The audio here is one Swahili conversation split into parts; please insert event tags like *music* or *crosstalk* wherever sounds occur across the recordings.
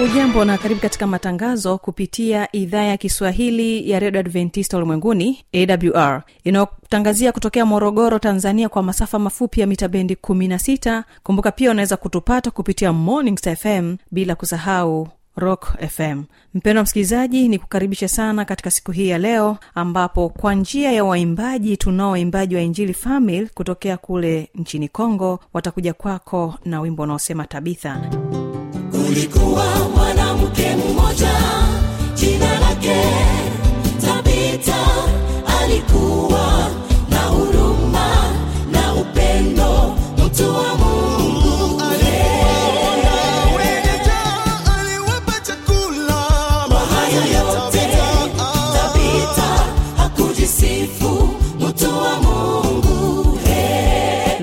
hujambo na karibu katika matangazo kupitia idhaa ya kiswahili ya redio adventista ulimwenguni awr inayotangazia kutokea morogoro tanzania kwa masafa mafupi ya mita bendi 16 kumbuka pia unaweza kutupata kupitia morning fm bila kusahau rock fm mpendwa msikilizaji ni kukaribisha sana katika siku hii ya leo ambapo kwa njia ya waimbaji tunao waimbaji wa injili famil kutokea kule nchini congo watakuja kwako na wimbo unaosema tabitha kulikuwa mwanamke mmoja. Jina lake tabita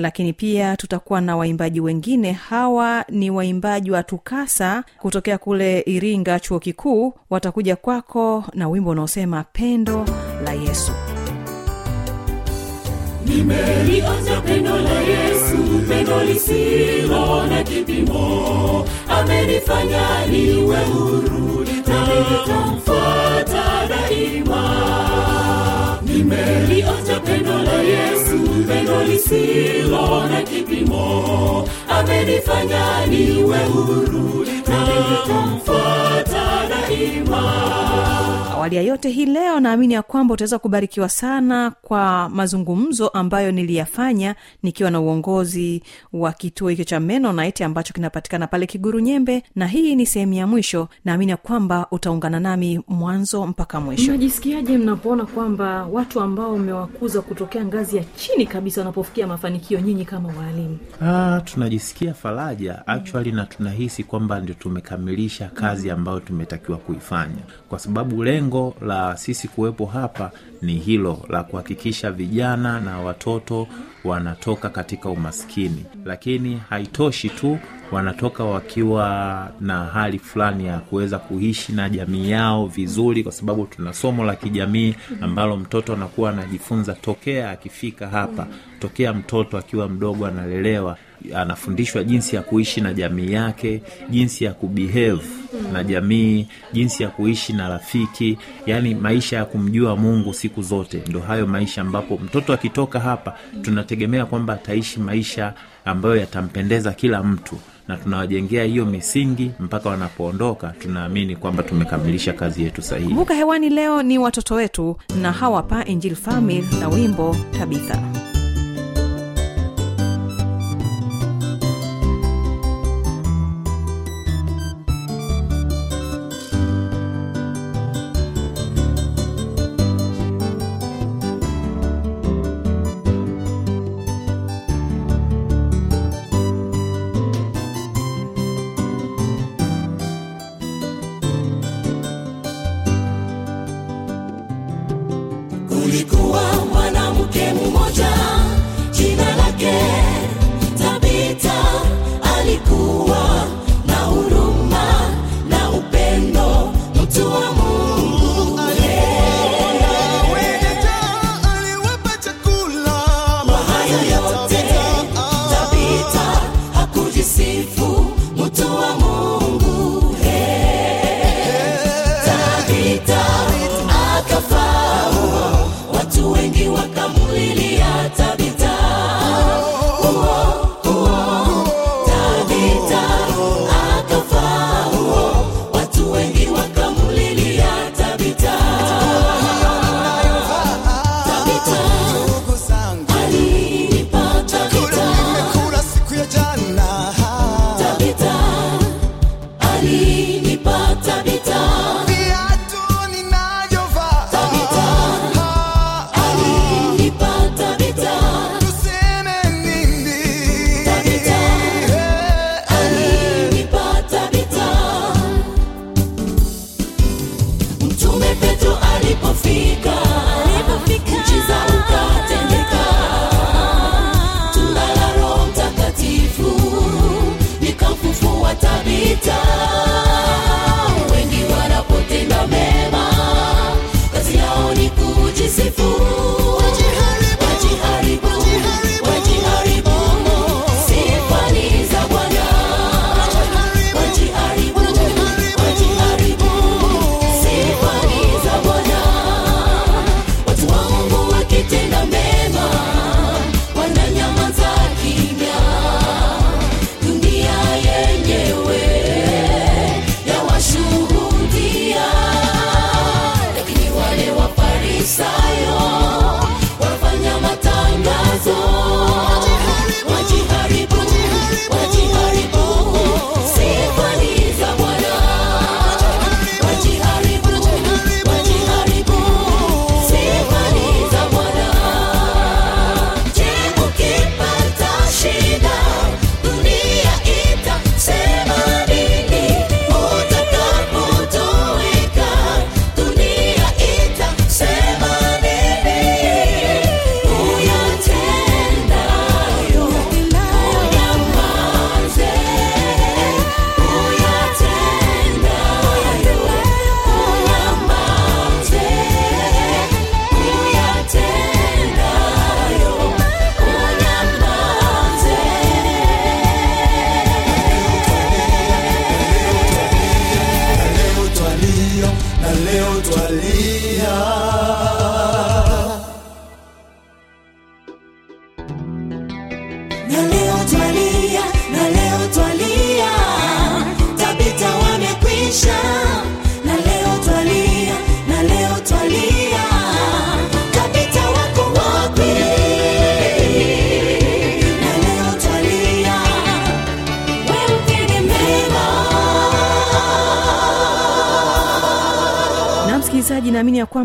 lakini pia tutakuwa na waimbaji wengine. Hawa ni waimbaji wa tukasa kutokea kule iringa chuo kikuu. Watakuja kwako na wimbo unaosema pendo la yesu. Nimelionja pendo la yesu pendo lisilo na kipimo. Amenifanya niwe huru nitamfuata daima. Nimelionja pendo la yesu pendo lisilo na kipimo. Amenifanya niwe huru na nitamfuata daima awali ya yote hii leo naamini ya kwamba utaweza kubarikiwa sana kwa mazungumzo ambayo niliyafanya nikiwa na uongozi wa kituo hicho cha menonite ambacho kinapatikana pale kiguru nyembe na hii ni sehemu ya mwisho. Naamini ya kwamba utaungana nami mwanzo mpaka mwisho. Mnajisikiaje mnapoona kwamba watu ambao mmewakuza kutokea ngazi ya chini kabisa wanapofikia mafanikio nyinyi kama waalimu Ah, tunajisikia faraja actually na tunahisi kwamba ndio tumekamilisha kazi ambayo tumetakiwa kuifanya kwa sababu lengo la sisi kuwepo hapa ni hilo la kuhakikisha vijana na watoto wanatoka katika umaskini. Lakini haitoshi tu wanatoka wakiwa na hali fulani ya kuweza kuishi na jamii yao vizuri kwa sababu tuna somo la kijamii ambalo mtoto anakuwa anajifunza tokea akifika hapa. Tokea mtoto akiwa mdogo analelewa anafundishwa jinsi ya kuishi na jamii yake jinsi ya kubehave na jamii jinsi ya kuishi na rafiki yaani maisha ya kumjua mungu siku zote. Ndo hayo maisha ambapo mtoto akitoka hapa tunategemea kwamba ataishi maisha ambayo yatampendeza kila mtu. Na tunawajengea hiyo misingi mpaka wanapoondoka tunaamini kwamba tumekamilisha kazi yetu sahihi. Kumbuka hewani leo ni watoto wetu na hawa pa injil famil na wimbo tabitha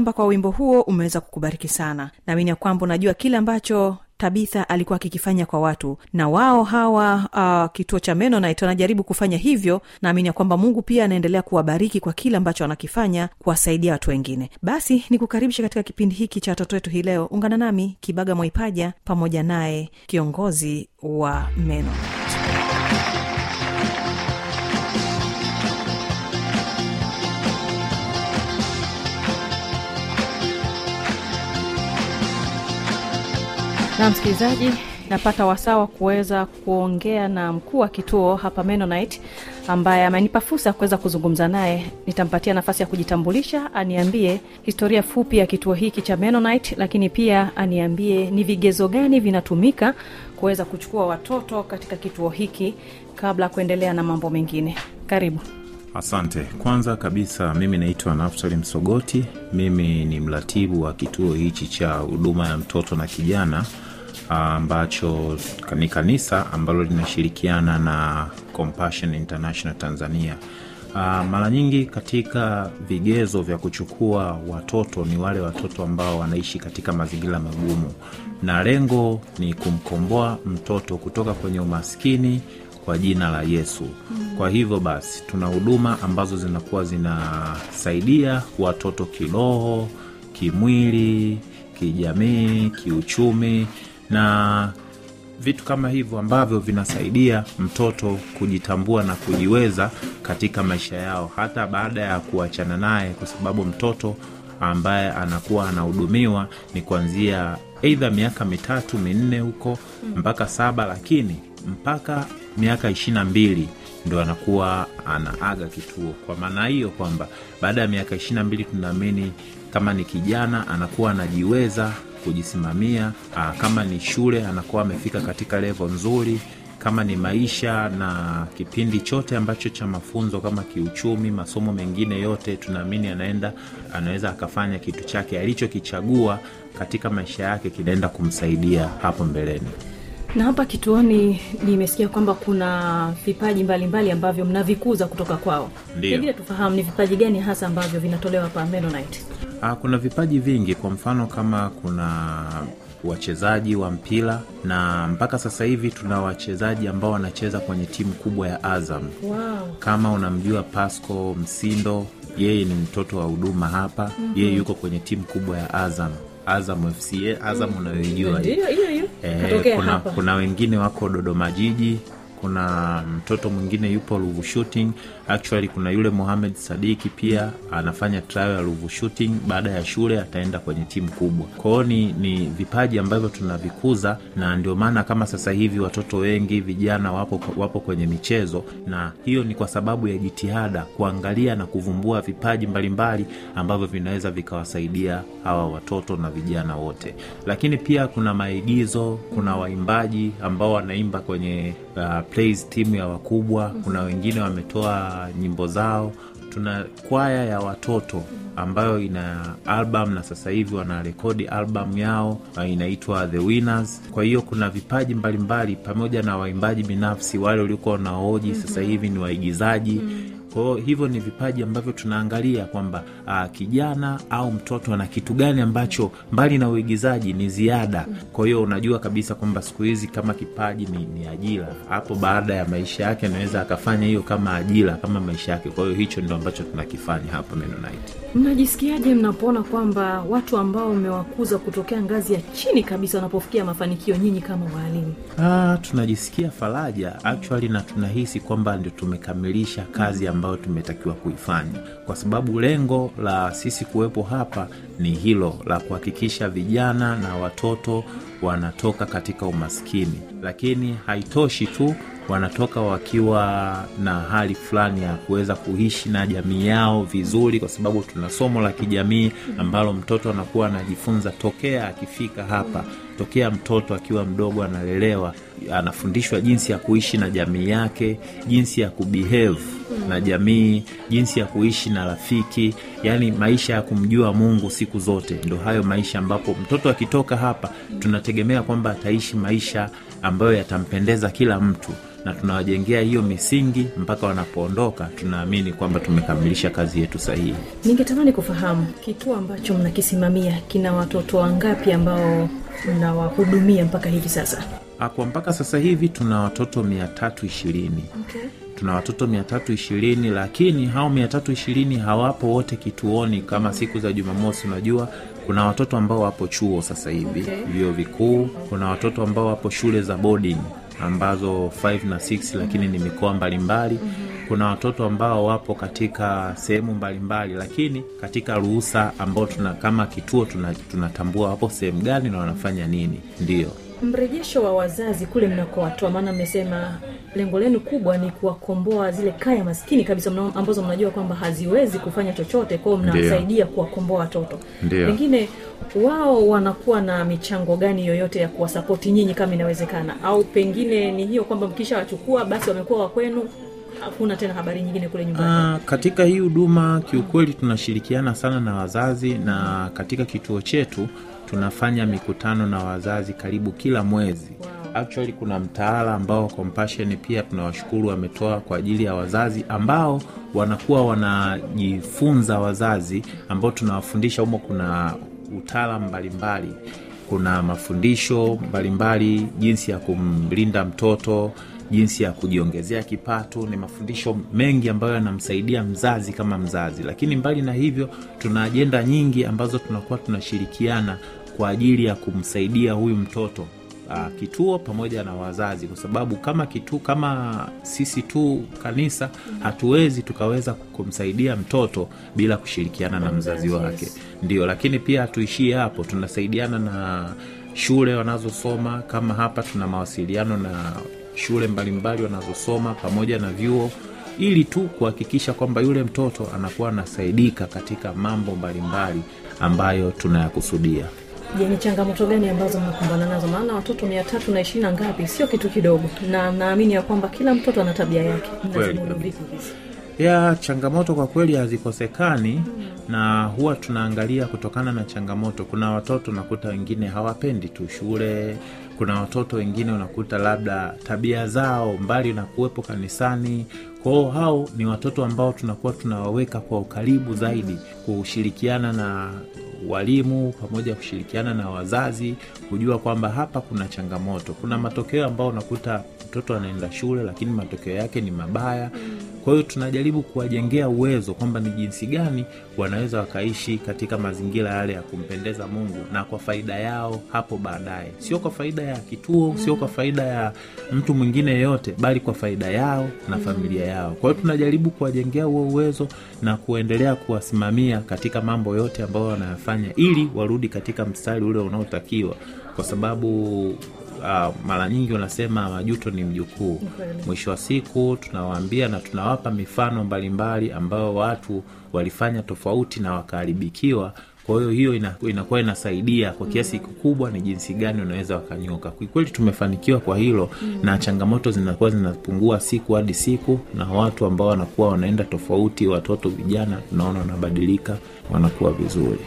kwamba kwa wimbo huo umeweza kukubariki sana. Naamini ya kwamba unajua kile ambacho tabitha alikuwa akikifanya kwa watu. Na wao hawa uh, kituo cha menonit wanajaribu kufanya hivyo naamini ya kwamba mungu pia anaendelea kuwabariki kwa kile ambacho wanakifanya kuwasaidia watu wengine. Basi ni kukaribisha katika kipindi hiki cha watoto wetu hii leo. Ungana nami kibaga mwaipaja pamoja naye kiongozi wa menonit na msikilizaji napata wasaa wa kuweza kuongea na mkuu wa kituo hapa menonite ambaye amenipa fursa ya kuweza kuzungumza naye. Nitampatia nafasi ya kujitambulisha aniambie historia fupi ya kituo hiki cha menonite lakini pia aniambie ni vigezo gani vinatumika kuweza kuchukua watoto katika kituo hiki kabla ya kuendelea na mambo mengine. Karibu asante. Kwanza kabisa mimi naitwa naftali msogoti. Mimi ni mratibu wa kituo hichi cha huduma ya mtoto na kijana ambacho ni kanisa ambalo linashirikiana na compassion international tanzania. Uh, mara nyingi katika vigezo vya kuchukua watoto ni wale watoto ambao wanaishi katika mazingira magumu. Na lengo ni kumkomboa mtoto kutoka kwenye umaskini kwa jina la yesu. Kwa hivyo basi tuna huduma ambazo zinakuwa zinasaidia watoto kiroho kimwili kijamii kiuchumi na vitu kama hivyo ambavyo vinasaidia mtoto kujitambua na kujiweza katika maisha yao hata baada ya kuachana naye kwa sababu mtoto ambaye anakuwa anahudumiwa ni kuanzia eidha miaka mitatu minne huko mpaka saba lakini mpaka miaka ishirini na mbili ndo anakuwa anaaga kituo. Kwa maana hiyo kwamba baada ya miaka ishirini na mbili tunaamini kama ni kijana anakuwa anajiweza kujisimamia aa, kama ni shule anakuwa amefika katika levo nzuri kama ni maisha na kipindi chote ambacho cha mafunzo kama kiuchumi masomo mengine yote tunaamini anaenda anaweza akafanya kitu chake alichokichagua katika maisha yake kinaenda kumsaidia hapo mbeleni na hapa kituoni nimesikia kwamba kuna vipaji mbalimbali mbali ambavyo mnavikuza kutoka kwao. Pengine tufahamu ni vipaji gani hasa ambavyo vinatolewa hapa menonite Ah, kuna vipaji vingi. Kwa mfano kama kuna wachezaji wa mpira na mpaka sasa hivi tuna wachezaji ambao wanacheza kwenye timu kubwa ya azam. Wow. kama unamjua pasco msindo yeye ni mtoto wa huduma hapa. Mm-hmm. yeye yuko kwenye timu kubwa ya azam azam fc azam unayoijua hiyo hiyo. Eh, kuna wengine wako dodoma jiji kuna mtoto mwingine yupo ruvu shooting. Actually kuna yule muhamed sadiki pia anafanya trial ya ruvu shooting. Baada ya shule ataenda kwenye timu kubwa. Kwao ni, ni vipaji ambavyo tunavikuza na ndio maana kama sasa hivi watoto wengi vijana wapo, wapo kwenye michezo. Na hiyo ni kwa sababu ya jitihada kuangalia na kuvumbua vipaji mbalimbali ambavyo vinaweza vikawasaidia hawa watoto na vijana wote. Lakini pia kuna maigizo kuna waimbaji ambao wanaimba kwenye uh, plays timu ya wakubwa. Kuna wengine wametoa nyimbo zao. Tuna kwaya ya watoto ambayo ina album na sasa hivi wanarekodi album yao uh, inaitwa the winners. Kwa hiyo kuna vipaji mbalimbali pamoja na waimbaji binafsi wale waliokuwa wanaoji mm-hmm. sasa hivi ni waigizaji. Mm-hmm kwa hiyo hivyo ni vipaji ambavyo tunaangalia kwamba uh, kijana au mtoto ana kitu gani ambacho mbali na uigizaji ni ziada. Kwa hiyo unajua kabisa kwamba siku hizi kama kipaji ni, ni ajira. Hapo baada ya maisha yake anaweza akafanya hiyo kama ajira kama maisha yake. Kwa hiyo hicho ndo ambacho tunakifanya hapa mnajisikiaje mnapoona kwamba watu ambao mmewakuza kutokea ngazi ya chini kabisa wanapofikia mafanikio nyinyi kama waalimu? Ah, tunajisikia faraja actually na tunahisi kwamba ndio tumekamilisha kazi ambayo tumetakiwa kuifanya. Kwa sababu lengo la sisi kuwepo hapa ni hilo la kuhakikisha vijana na watoto wanatoka katika umaskini. Lakini haitoshi tu wanatoka wakiwa na hali fulani ya kuweza kuishi na jamii yao vizuri kwa sababu tuna somo la kijamii ambalo mtoto anakuwa anajifunza tokea akifika hapa tokea mtoto akiwa mdogo analelewa anafundishwa jinsi ya kuishi na jamii yake jinsi ya kubehave na jamii jinsi ya kuishi na rafiki yaani maisha ya kumjua mungu siku zote. Ndo hayo maisha ambapo mtoto akitoka hapa tunategemea kwamba ataishi maisha ambayo yatampendeza kila mtu. Na tunawajengea hiyo misingi mpaka wanapoondoka tunaamini kwamba tumekamilisha kazi yetu sahihi. Ningetamani kufahamu kituo ambacho mnakisimamia kina watoto wangapi ambao mnawahudumia mpaka hivi sasa. Ah, kwa mpaka sasa hivi tuna watoto mia tatu ishirini. Okay. tuna watoto mia tatu ishirini lakini hao mia tatu ishirini hawapo wote kituoni kama siku za jumamosi unajua. Kuna watoto ambao wapo chuo sasa hivi Okay. vyuo vikuu. Kuna watoto ambao wapo shule za boarding ambazo 5 na 6 lakini ni mikoa mbalimbali mm-hmm. kuna watoto ambao wapo katika sehemu mbalimbali lakini katika ruhusa ambao tuna kama kituo tuna- tunatambua wapo sehemu gani na wanafanya nini ndio mrejesho wa wazazi kule mnakowatoa maana mmesema lengo lenu kubwa ni kuwakomboa zile kaya maskini kabisa mna, ambazo mnajua kwamba haziwezi kufanya chochote kwao mnawasaidia kuwakomboa watoto. Pengine wao wanakuwa na michango gani yoyote ya kuwasapoti nyinyi kama inawezekana? Au pengine ni hiyo kwamba mkishawachukua basi wamekuwa wakwenu hakuna tena habari nyingine kule nyumbani? Uh, katika hii huduma kiukweli tunashirikiana sana na wazazi na katika kituo chetu tunafanya mikutano na wazazi karibu kila mwezi. Actually kuna mtaala ambao compassion pia tunawashukuru wametoa kwa ajili ya wazazi ambao wanakuwa wanajifunza wazazi ambao tunawafundisha humo kuna utaalam mbalimbali. Kuna mafundisho mbalimbali jinsi ya kumlinda mtoto jinsi ya kujiongezea kipato ni mafundisho mengi ambayo yanamsaidia mzazi kama mzazi. Lakini mbali na hivyo tuna ajenda nyingi ambazo tunakuwa tunashirikiana kwa ajili ya kumsaidia huyu mtoto uh, kituo pamoja na wazazi kwa sababu kama kitu kama sisi tu kanisa hatuwezi tukaweza kumsaidia mtoto bila kushirikiana na mzazi wake. ndio lakini pia hatuishie hapo. Tunasaidiana na shule wanazosoma. Kama hapa tuna mawasiliano na shule mbalimbali wanazosoma pamoja na vyuo ili tu kuhakikisha kwamba yule mtoto anakuwa anasaidika katika mambo mbalimbali ambayo tunayakusudia je ni changamoto gani ambazo mnakumbana nazo? Maana watoto mia tatu na ishirini na ngapi? Sio kitu kidogo. Na naamini ya kwamba kila mtoto ana tabia yake. Ya changamoto kwa kweli hazikosekani na huwa tunaangalia kutokana na changamoto. Kuna watoto unakuta wengine hawapendi tu shule kuna watoto wengine unakuta labda tabia zao mbali na kuwepo kanisani kwao hao ni watoto ambao tunakuwa tunawaweka kwa ukaribu zaidi kushirikiana na walimu pamoja kushirikiana na wazazi kujua kwamba hapa kuna changamoto. Kuna matokeo ambao unakuta mtoto anaenda shule lakini matokeo yake ni mabaya kwa hiyo tunajaribu kuwajengea uwezo kwamba ni jinsi gani wanaweza wakaishi katika mazingira yale ya kumpendeza mungu na kwa faida yao hapo baadaye. Sio kwa faida ya kituo sio kwa faida ya mtu mwingine yeyote bali kwa faida yao na familia yao. Kwa hiyo tunajaribu kuwajengea huo uwezo na kuendelea kuwasimamia katika mambo yote ambayo wanayafanya ili warudi katika mstari ule unaotakiwa. Kwa sababu uh, mara nyingi wanasema majuto ni mjukuu mwisho wa siku tunawaambia na tunawapa mifano mbalimbali ambayo watu walifanya tofauti na wakaharibikiwa kwa hiyo hiyo inakuwa inasaidia kwa kiasi kikubwa ni jinsi gani unaweza wakanyuka. kikweli tumefanikiwa kwa hilo mm. na changamoto zinakuwa zinapungua siku hadi siku na watu ambao wanakuwa wanaenda tofauti watoto vijana tunaona wanabadilika wanakuwa vizuri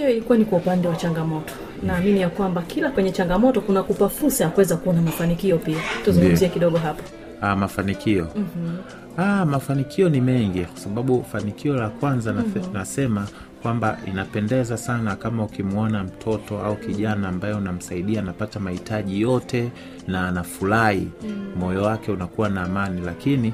hiyo ilikuwa ni kwa upande wa changamoto naamini ya kwamba kila kwenye changamoto kuna kupa fursa ya kuweza kuona mafanikio pia tuzungumzie kidogo hapo Ah, mafanikio mm-hmm. ah, mafanikio ni mengi kwa sababu fanikio la kwanza mm-hmm. nasema kwamba inapendeza sana kama ukimwona mtoto au kijana ambaye unamsaidia anapata mahitaji yote na anafurahi mm. moyo wake unakuwa na amani lakini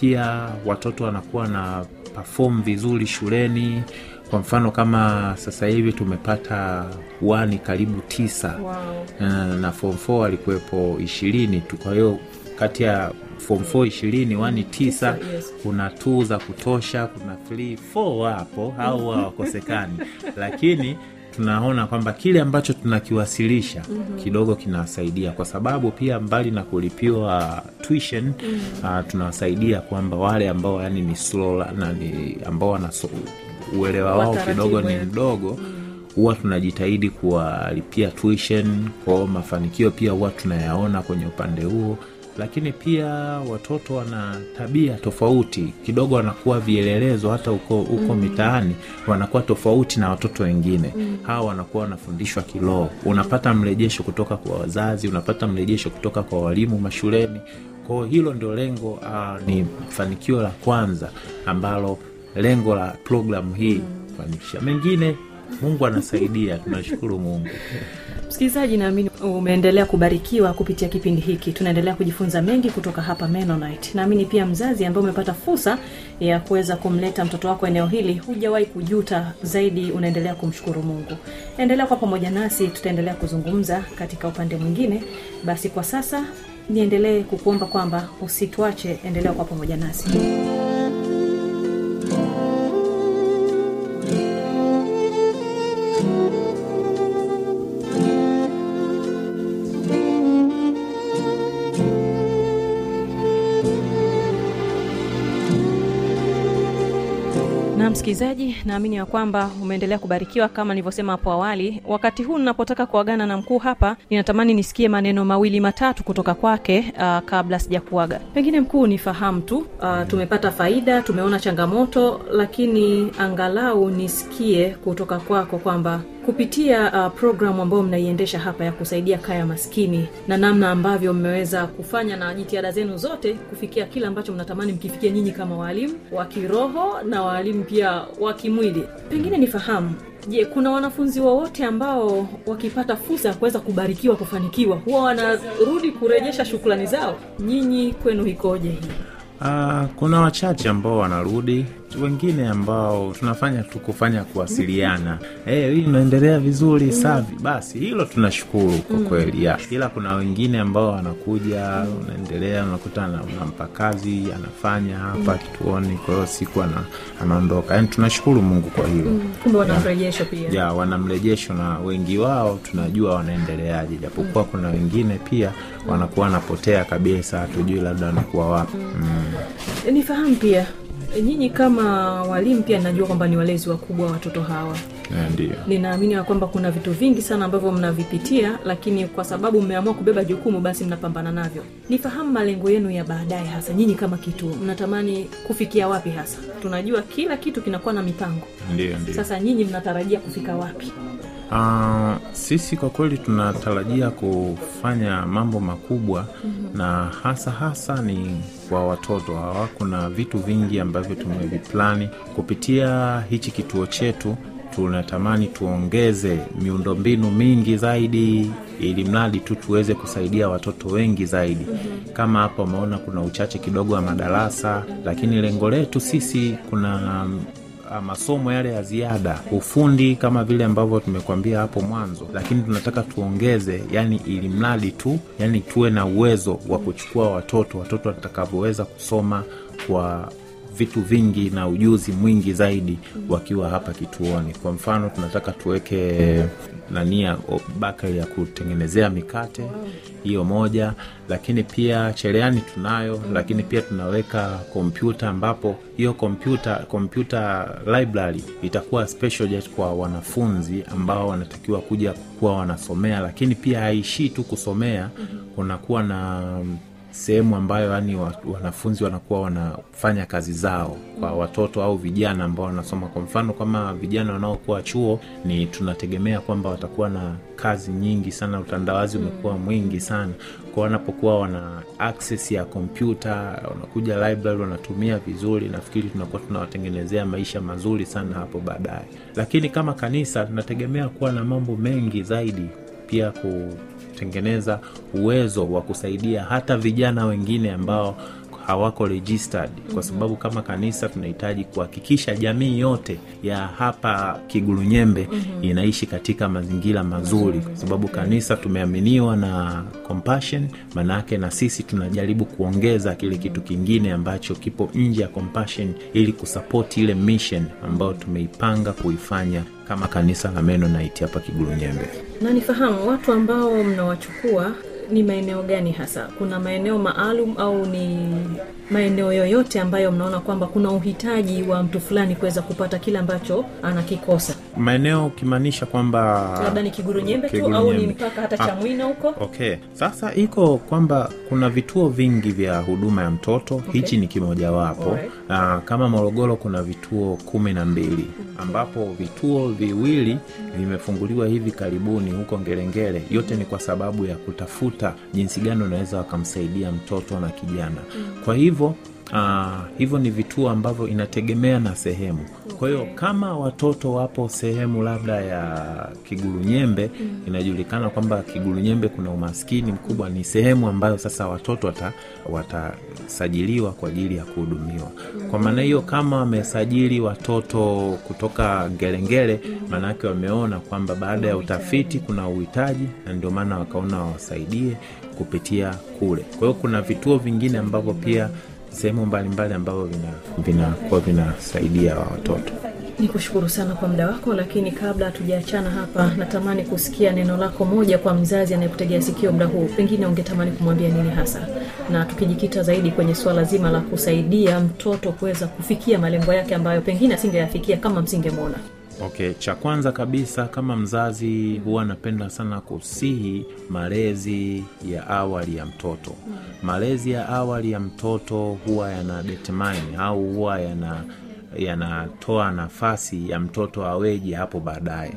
pia watoto wanakuwa na pafomu vizuri shuleni kwa mfano kama sasa hivi tumepata wani karibu tisa wow. Eh, na form 4 alikuwepo ishirini tu kwa hiyo kati ya form 4 ishirini wani tisa yes. kuna t za kutosha kuna 3 4 wapo au hawakosekani *laughs* lakini tunaona kwamba kile ambacho tunakiwasilisha mm-hmm. kidogo kinawasaidia kwa sababu pia mbali na kulipiwa tuition mm-hmm. uh, tunawasaidia kwamba wale ambao yani ni slow na ni ambao wana uelewa wao kidogo ni mdogo huwa tunajitahidi kuwalipia tuition kwao mafanikio pia huwa tunayaona kwenye upande huo. Lakini pia watoto wana tabia tofauti kidogo wanakuwa vielelezo hata huko huko mm. mitaani wanakuwa tofauti na watoto wengine. Mm. hawa wanakuwa wanafundishwa kiroho. Unapata mrejesho kutoka kwa wazazi unapata mrejesho kutoka kwa walimu mashuleni. Kwao hilo ndio lengo uh, ni fanikio la kwanza ambalo lengo la programu hii kufanikisha mengine mungu anasaidia tunashukuru mungu. Msikilizaji naamini umeendelea kubarikiwa kupitia kipindi hiki. Tunaendelea kujifunza mengi kutoka hapa menonite naamini pia mzazi ambaye umepata fursa ya kuweza kumleta mtoto wako eneo hili hujawahi kujuta zaidi unaendelea kumshukuru mungu. Endelea kwa pamoja nasi tutaendelea kuzungumza katika upande mwingine. Basi kwa sasa niendelee kukuomba kwamba usituache endelea kwa pamoja nasi msikilizaji naamini ya kwamba umeendelea kubarikiwa kama nilivyosema hapo awali. Wakati huu ninapotaka kuagana na mkuu hapa ninatamani nisikie maneno mawili matatu kutoka kwake uh, kabla sijakuaga. Pengine mkuu nifahamu tu uh, tumepata faida tumeona changamoto lakini angalau nisikie kutoka kwako kwamba kupitia uh, programu ambayo mnaiendesha hapa ya kusaidia kaya maskini na namna ambavyo mmeweza kufanya na jitihada zenu zote kufikia kile ambacho mnatamani mkifikia nyinyi kama waalimu wa kiroho na waalimu pia wa kimwili. Pengine nifahamu je kuna wanafunzi wowote ambao wakipata fursa ya kuweza kubarikiwa kufanikiwa huwa wanarudi kurejesha shukrani zao? Nyinyi kwenu ikoje hii? Uh, kuna wachache ambao wanarudi wengine ambao tunafanya tu kufanya kuwasiliana. Hey, hii inaendelea vizuri safi. Basi hilo tunashukuru kwa kweli ya. Ila kuna wengine ambao wanakuja unaendelea unakuta unampa kazi anafanya hapa kituoni kwa hiyo siku ana, anaondoka. Yani tunashukuru mungu kwa hilo. Kumbe wana mrejesho pia. Ya wana mrejesho na wengi wao tunajua wanaendeleaje japokuwa kuna wengine pia wanakuwa wanapotea kabisa hatujui labda wanakuwa wapi. Mm. nifahamu pia nyinyi kama walimu pia najua kwamba ni walezi wakubwa wa watoto hawa. Eh, ndio. Ninaamini ya kwamba kuna vitu vingi sana ambavyo mnavipitia lakini kwa sababu mmeamua kubeba jukumu basi mnapambana navyo. Nifahamu malengo yenu ya baadaye hasa nyinyi kama kituo. Mnatamani kufikia wapi hasa? Tunajua kila kitu kinakuwa na mipango. Ndio ndio. Sasa nyinyi mnatarajia kufika wapi Uh, sisi kwa kweli tunatarajia kufanya mambo makubwa mm-hmm. na hasa hasa ni kwa watoto hawa kuna vitu vingi ambavyo tumeviplani kupitia hichi kituo chetu tunatamani tuongeze miundombinu mingi zaidi ili mradi tu tuweze kusaidia watoto wengi zaidi mm-hmm. kama hapa umeona kuna uchache kidogo wa madarasa lakini lengo letu sisi kuna masomo yale ya ziada ufundi kama vile ambavyo tumekuambia hapo mwanzo lakini tunataka tuongeze yani ili mradi tu yani tuwe na uwezo wa kuchukua watoto watoto watakavyoweza kusoma kwa vitu vingi na ujuzi mwingi zaidi wakiwa hapa kituoni. Kwa mfano tunataka tuweke nania bakari ya kutengenezea mikate hiyo moja. Lakini pia cherehani tunayo lakini pia tunaweka kompyuta ambapo hiyo kompyuta kompyuta library itakuwa special just kwa wanafunzi ambao wanatakiwa kuja kuwa wanasomea. Lakini pia haishii tu kusomea kunakuwa na sehemu ambayo yani wanafunzi wanakuwa wanafanya kazi zao kwa watoto au vijana ambao wanasoma. Kwa mfano kama vijana wanaokuwa chuo ni tunategemea kwamba watakuwa na kazi nyingi sana utandawazi umekuwa mwingi sana. Kwa wanapokuwa wana access ya kompyuta wanakuja library wanatumia vizuri nafikiri tunakuwa tunawatengenezea maisha mazuri sana hapo baadaye. Lakini kama kanisa tunategemea kuwa na mambo mengi zaidi pia kutengeneza uwezo wa kusaidia hata vijana wengine ambao hawako registered. Kwa sababu kama kanisa tunahitaji kuhakikisha jamii yote ya hapa kigulunyembe mm-hmm. inaishi katika mazingira mazuri. Kwa sababu kanisa tumeaminiwa na compassion maanaake na sisi tunajaribu kuongeza kile kitu kingine ambacho kipo nje ya compassion ili kusapoti ile mission ambayo tumeipanga kuifanya kama kanisa la menonite hapa kigulunyembe na nifahamu watu ambao mnawachukua ni maeneo gani hasa kuna maeneo maalum au ni maeneo yoyote ambayo mnaona kwamba kuna uhitaji wa mtu fulani kuweza kupata kile ambacho anakikosa maeneo ukimaanisha kwamba labda ni kiguru nyembe tu au ni mpaka hata Ah. chamwino huko okay sasa iko kwamba kuna vituo vingi vya huduma ya mtoto okay. hichi ni kimojawapo. Na kama morogoro kuna vituo kumi na mbili ambapo vituo viwili vimefunguliwa hivi karibuni huko ngerengere yote ni kwa sababu ya kutafuta jinsi gani unaweza wakamsaidia mtoto na kijana. Kwa hivyo Uh, hivyo ni vituo ambavyo inategemea na sehemu. Kwa hiyo kama watoto wapo sehemu labda ya kigurunyembe mm. inajulikana kwamba kigurunyembe kuna umaskini mkubwa ni sehemu ambayo sasa watoto wata, watasajiliwa kwa ajili ya kuhudumiwa. Kwa maana hiyo kama wamesajili watoto kutoka ngerengere maanaake wameona kwamba baada ya utafiti kuna uhitaji na ndio maana wakaona wawasaidie kupitia kule. Kwa hiyo kuna vituo vingine ambavyo pia sehemu mbalimbali ambavyo vinakuwa vina, vinasaidia wa watoto. Ni kushukuru sana kwa muda wako lakini kabla hatujaachana hapa natamani kusikia neno lako moja kwa mzazi anayekutegea sikio muda huu. Pengine ungetamani kumwambia nini hasa? Na tukijikita zaidi kwenye suala zima la kusaidia mtoto kuweza kufikia malengo yake ambayo pengine asingeyafikia kama msingemwona okay cha kwanza kabisa kama mzazi huwa napenda sana kusihi malezi ya awali ya mtoto. Malezi ya awali ya mtoto huwa yana determine au huwa yana yanatoa nafasi ya mtoto aweje hapo baadaye.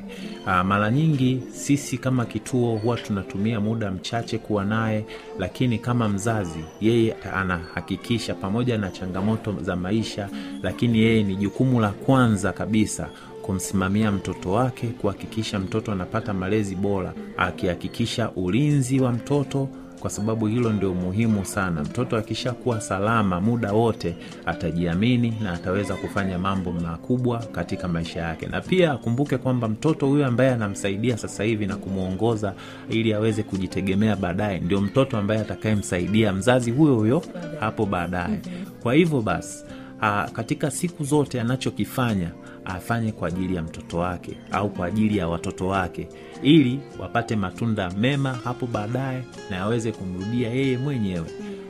Ah, mara nyingi sisi kama kituo huwa tunatumia muda mchache kuwa naye lakini kama mzazi yeye anahakikisha pamoja na changamoto za maisha lakini yeye ni jukumu la kwanza kabisa kumsimamia mtoto wake kuhakikisha mtoto anapata malezi bora akihakikisha ulinzi wa mtoto kwa sababu hilo ndio muhimu sana. Mtoto akishakuwa salama muda wote atajiamini na ataweza kufanya mambo makubwa katika maisha yake. Na pia akumbuke kwamba mtoto huyo ambaye anamsaidia sasa hivi na kumwongoza ili aweze kujitegemea baadaye ndio mtoto ambaye atakayemsaidia mzazi huyo huyo hapo baadaye. Kwa hivyo basi a, katika siku zote anachokifanya afanye kwa ajili ya mtoto wake au kwa ajili ya watoto wake ili wapate matunda mema hapo baadaye na aweze kumrudia yeye mwenyewe.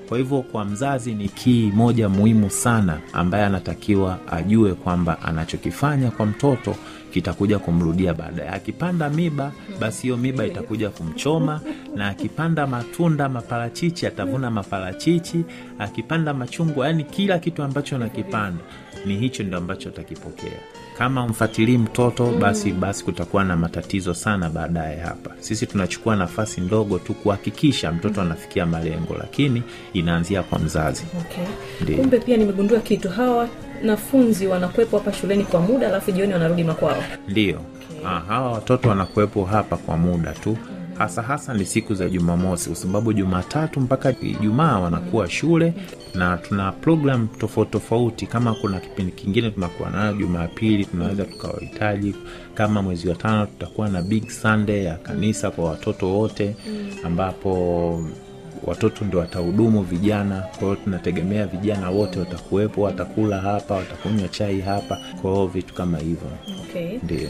Kwa hivyo kwa mzazi ni kii moja muhimu sana ambaye anatakiwa ajue kwamba anachokifanya kwa mtoto kitakuja kumrudia baadaye. Akipanda miba basi hiyo miba itakuja kumchoma na akipanda matunda maparachichi atavuna maparachichi. Akipanda machungwa yani kila kitu ambacho anakipanda ni hicho ndio ambacho utakipokea. Kama umfatilii mtoto basi basi kutakuwa na matatizo sana baadaye hapa. Sisi tunachukua nafasi ndogo tu kuhakikisha mtoto anafikia malengo lakini inaanzia kwa mzazi. Okay. Kumbe pia nimegundua kitu. Hawa wanafunzi wanakuwepo hapa shuleni kwa muda alafu jioni wanarudi makwao. Ndiyo okay. hawa watoto wanakuwepo hapa kwa muda tu hasa hasa ni siku za jumamosi kwa sababu jumatatu mpaka ijumaa wanakuwa shule na tuna program tofauti tofauti. Kama kuna kipindi kingine tunakuwa nayo jumapili tunaweza tukawahitaji. Kama mwezi wa tano tutakuwa na big sunday ya kanisa kwa watoto wote ambapo watoto ndio watahudumu vijana. Kwa hiyo tunategemea vijana wote watakuwepo watakula hapa watakunywa chai hapa. Kwa hiyo vitu kama hivyo. Okay. ndio. Ndio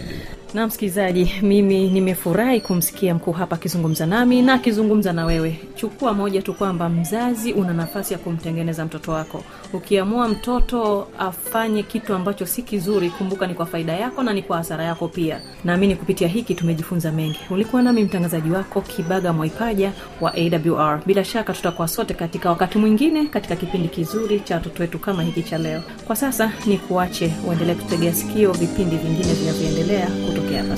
na msikilizaji mimi nimefurahi kumsikia mkuu hapa akizungumza nami na akizungumza na wewe. Chukua moja tu kwamba mzazi una nafasi ya kumtengeneza mtoto wako. Ukiamua mtoto afanye kitu ambacho si kizuri kumbuka ni kwa faida yako na ni kwa hasara yako pia. Naamini kupitia hiki tumejifunza mengi. Ulikuwa nami mtangazaji wako kibaga mwaipaja wa awr bila shaka tutakuwa sote katika wakati mwingine katika kipindi kizuri cha watoto wetu kama hiki cha leo. Kwa sasa ni kuache uendelee kutegea sikio vipindi vingine vinavyoendelea kutokea hapa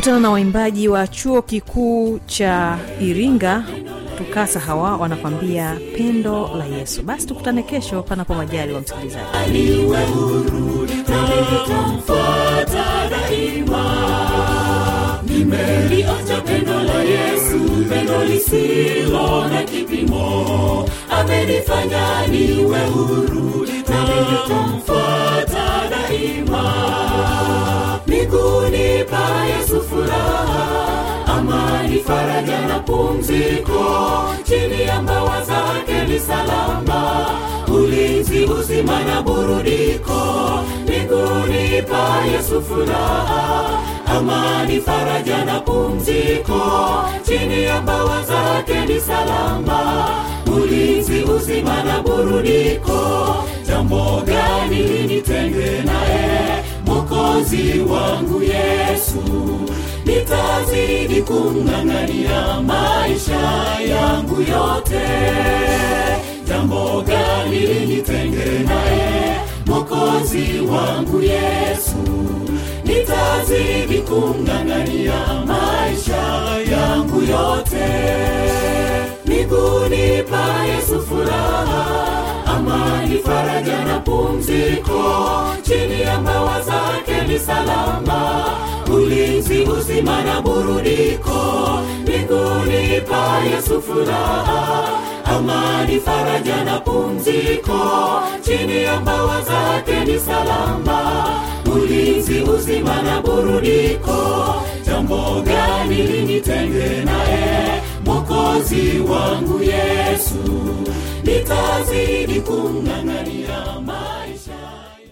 kutana na waimbaji wa chuo kikuu cha iringa tukasa hawa wanakwambia pendo la yesu. Basi tukutane kesho panapo majali wa msikilizaji. Nimelionja pendo la yesu pendo lisilo na kipimo. Amenifanya niwe huru nitamfuata daima. Miguuni yesu furaha amani faraja na pumziko. Chini ya mbawa zake ni salama ulinzi uzima na burudiko. Mbinguni pa yesu furaha amani faraja na pumziko. Chini ya mbawa zake ni salama ulinzi uzima na burudiko. Jambo gani nitenge naye mokozi wangu yesu nitazidi kumng'ang'ania maisha yangu yote. Jambo gani nitenge naye? Mokozi wangu yesu nitazidi kumng'ang'ania maisha yangu yote. Miguuni pa yesu furaha amani faraja na pumziko chini ya mbawa zake ni salama. Ulinzi uzima na burudiko Mbinguni pa yesu furaha. Amani faraja na pumziko chini ya mbawa zake ni salama. Ulinzi uzima na burudiko jambo gani linitenge naye mokozi wangu yesu nitazidi kumng'ang'ania